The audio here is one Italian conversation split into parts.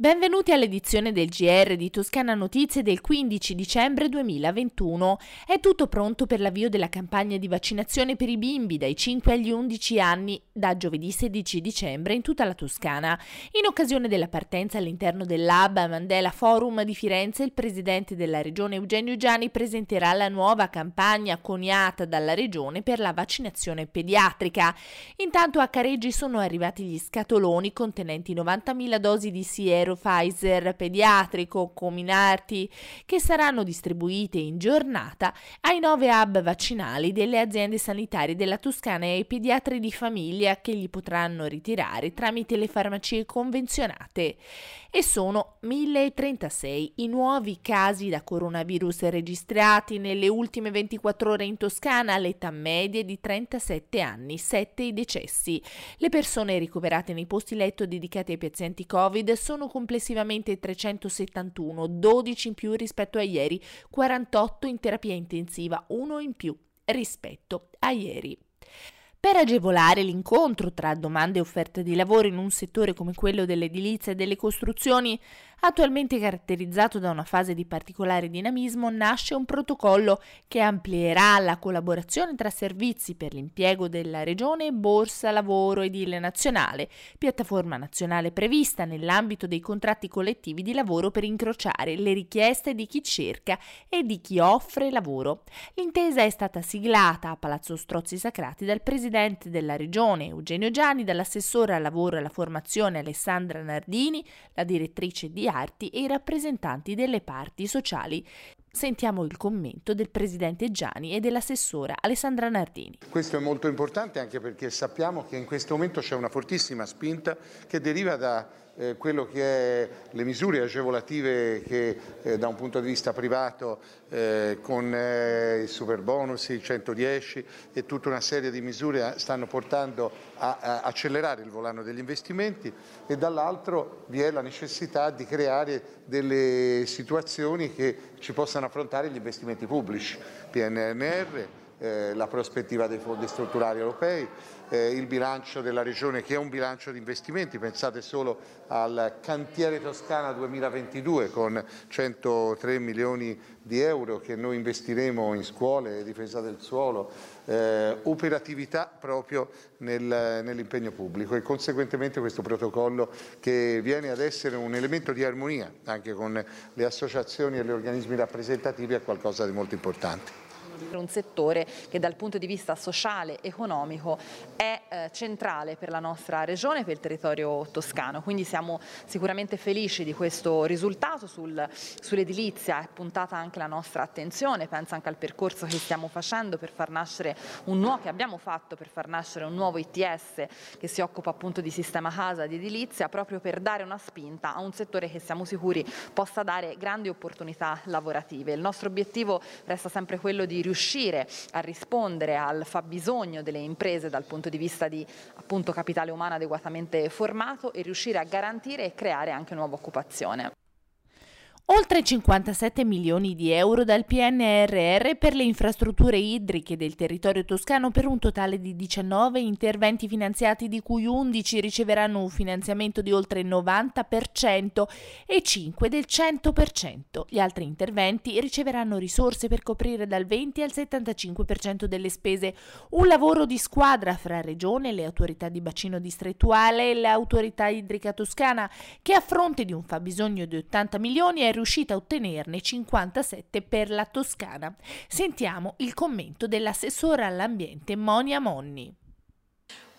Benvenuti all'edizione del GR di Toscana Notizie del 15 dicembre 2021. È tutto pronto per l'avvio della campagna di vaccinazione per i bimbi dai 5 agli 11 anni da giovedì 16 dicembre in tutta la Toscana. In occasione della partenza all'interno dell'Hub Mandela Forum di Firenze, il presidente della regione Eugenio Gianni presenterà la nuova campagna coniata dalla regione per la vaccinazione pediatrica. Intanto a Careggi sono arrivati gli scatoloni contenenti 90.000 dosi di siero Pfizer, Pfizer pediatrico, Cominarti, che saranno distribuite in giornata ai nove hub vaccinali delle aziende sanitarie della Toscana e ai pediatri di famiglia che li potranno ritirare tramite le farmacie convenzionate. E sono 1036 i nuovi casi da coronavirus registrati nelle ultime 24 ore in Toscana, all'età media di 37 anni, 7 i decessi. Le persone ricoverate nei posti letto dedicati ai pazienti Covid sono complessivamente 371, 12 in più rispetto a ieri, 48 in terapia intensiva, 1 in più rispetto a ieri. Per agevolare l'incontro tra domande e offerte di lavoro in un settore come quello dell'edilizia e delle costruzioni, attualmente caratterizzato da una fase di particolare dinamismo, nasce un protocollo che amplierà la collaborazione tra servizi per l'impiego della Regione e Borsa Lavoro Edile Nazionale, piattaforma nazionale prevista nell'ambito dei contratti collettivi di lavoro per incrociare le richieste di chi cerca e di chi offre lavoro. L'intesa è stata siglata a Palazzo Strozzi Sacrati dal presidente della Regione Eugenio Gianni, dall'assessore al lavoro e alla formazione Alessandra Nardini, la direttrice di arti e i rappresentanti delle parti sociali. Sentiamo il commento del presidente Gianni e dell'assessora Alessandra Nardini. Questo è molto importante anche perché sappiamo che in questo momento c'è una fortissima spinta che deriva da eh, quello che è le misure agevolative che eh, da un punto di vista privato eh, con eh, il super bonus, il 110 e tutta una serie di misure stanno portando a, a accelerare il volano degli investimenti e dall'altro vi è la necessità di creare delle situazioni che ci possano affrontare gli investimenti pubblici, PNRR, eh, la prospettiva dei fondi strutturali europei, eh, il bilancio della Regione che è un bilancio di investimenti, pensate solo al cantiere Toscana 2022 con 103 milioni di euro che noi investiremo in scuole, difesa del suolo, eh, operatività proprio nel, nell'impegno pubblico e conseguentemente questo protocollo che viene ad essere un elemento di armonia anche con le associazioni e gli organismi rappresentativi è qualcosa di molto importante un settore che dal punto di vista sociale economico è eh, centrale per la nostra regione, per il territorio toscano. Quindi siamo sicuramente felici di questo risultato. Sul, sull'edilizia è puntata anche la nostra attenzione, penso anche al percorso che stiamo facendo per far nascere un nuovo, che abbiamo fatto per far nascere un nuovo ITS che si occupa appunto di sistema casa, di edilizia, proprio per dare una spinta a un settore che siamo sicuri possa dare grandi opportunità lavorative. Il nostro obiettivo resta sempre quello di riuscire a rispondere al fabbisogno delle imprese dal punto di vista di appunto, capitale umano adeguatamente formato e riuscire a garantire e creare anche nuova occupazione. Oltre 57 milioni di euro dal PNRR per le infrastrutture idriche del territorio toscano per un totale di 19 interventi finanziati di cui 11 riceveranno un finanziamento di oltre il 90% e 5 del 100%. Gli altri interventi riceveranno risorse per coprire dal 20 al 75% delle spese. Un lavoro di squadra fra Regione, le autorità di bacino distrettuale e l'autorità idrica toscana che a fronte di un fabbisogno di 80 milioni è riuscita a ottenerne 57 per la Toscana. Sentiamo il commento dell'assessora all'ambiente Monia Monni.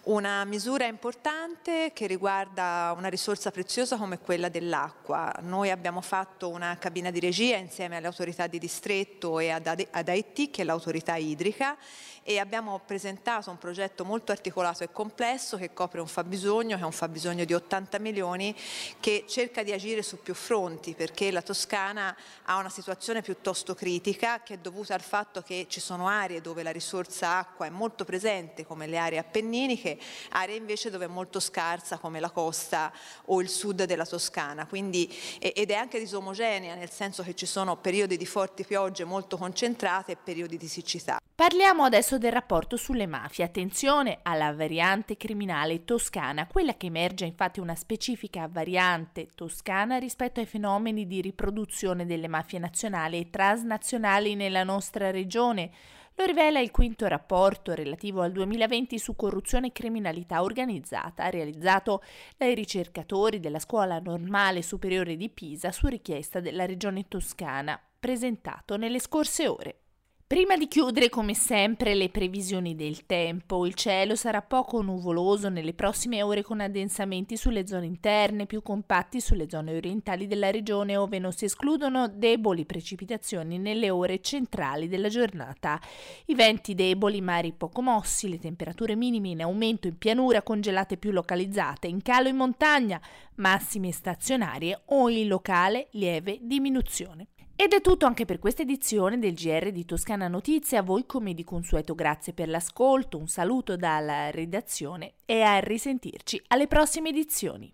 Una misura importante che riguarda una risorsa preziosa come quella dell'acqua. Noi abbiamo fatto una cabina di regia insieme alle autorità di distretto e ad, AIT, che è l'autorità idrica, e abbiamo presentato un progetto molto articolato e complesso che copre un fabbisogno, che è un fabbisogno di 80 milioni, che cerca di agire su più fronti perché la Toscana ha una situazione piuttosto critica che è dovuta al fatto che ci sono aree dove la risorsa acqua è molto presente come le aree appenniniche ricche, aree invece dove è molto scarsa come la costa o il sud della Toscana, quindi, ed è anche disomogenea nel senso che ci sono periodi di forti piogge molto concentrate e periodi di siccità. Parliamo adesso del rapporto sulle mafie. Attenzione alla variante criminale toscana, quella che emerge infatti una specifica variante toscana rispetto ai fenomeni di riproduzione delle mafie nazionali e transnazionali nella nostra regione. Lo rivela il quinto rapporto relativo al 2020 su corruzione e criminalità organizzata, realizzato dai ricercatori della Scuola Normale Superiore di Pisa su richiesta della Regione Toscana, presentato nelle scorse ore. Prima di chiudere, come sempre, le previsioni del tempo. Il cielo sarà poco nuvoloso nelle prossime ore con addensamenti sulle zone interne, più compatti sulle zone orientali della regione, ove non si escludono deboli precipitazioni nelle ore centrali della giornata. I venti deboli, mari poco mossi, le temperature minime in aumento in pianura, congelate più localizzate, in calo in montagna, massime stazionarie o in locale lieve diminuzione. Ed è tutto anche per questa edizione del GR di Toscana Notizie. A voi come di consueto grazie per l'ascolto, un saluto dalla redazione e a risentirci alle prossime edizioni.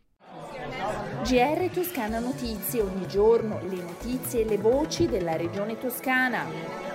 GR Toscana Notizie, ogni giorno le notizie e le voci della regione toscana.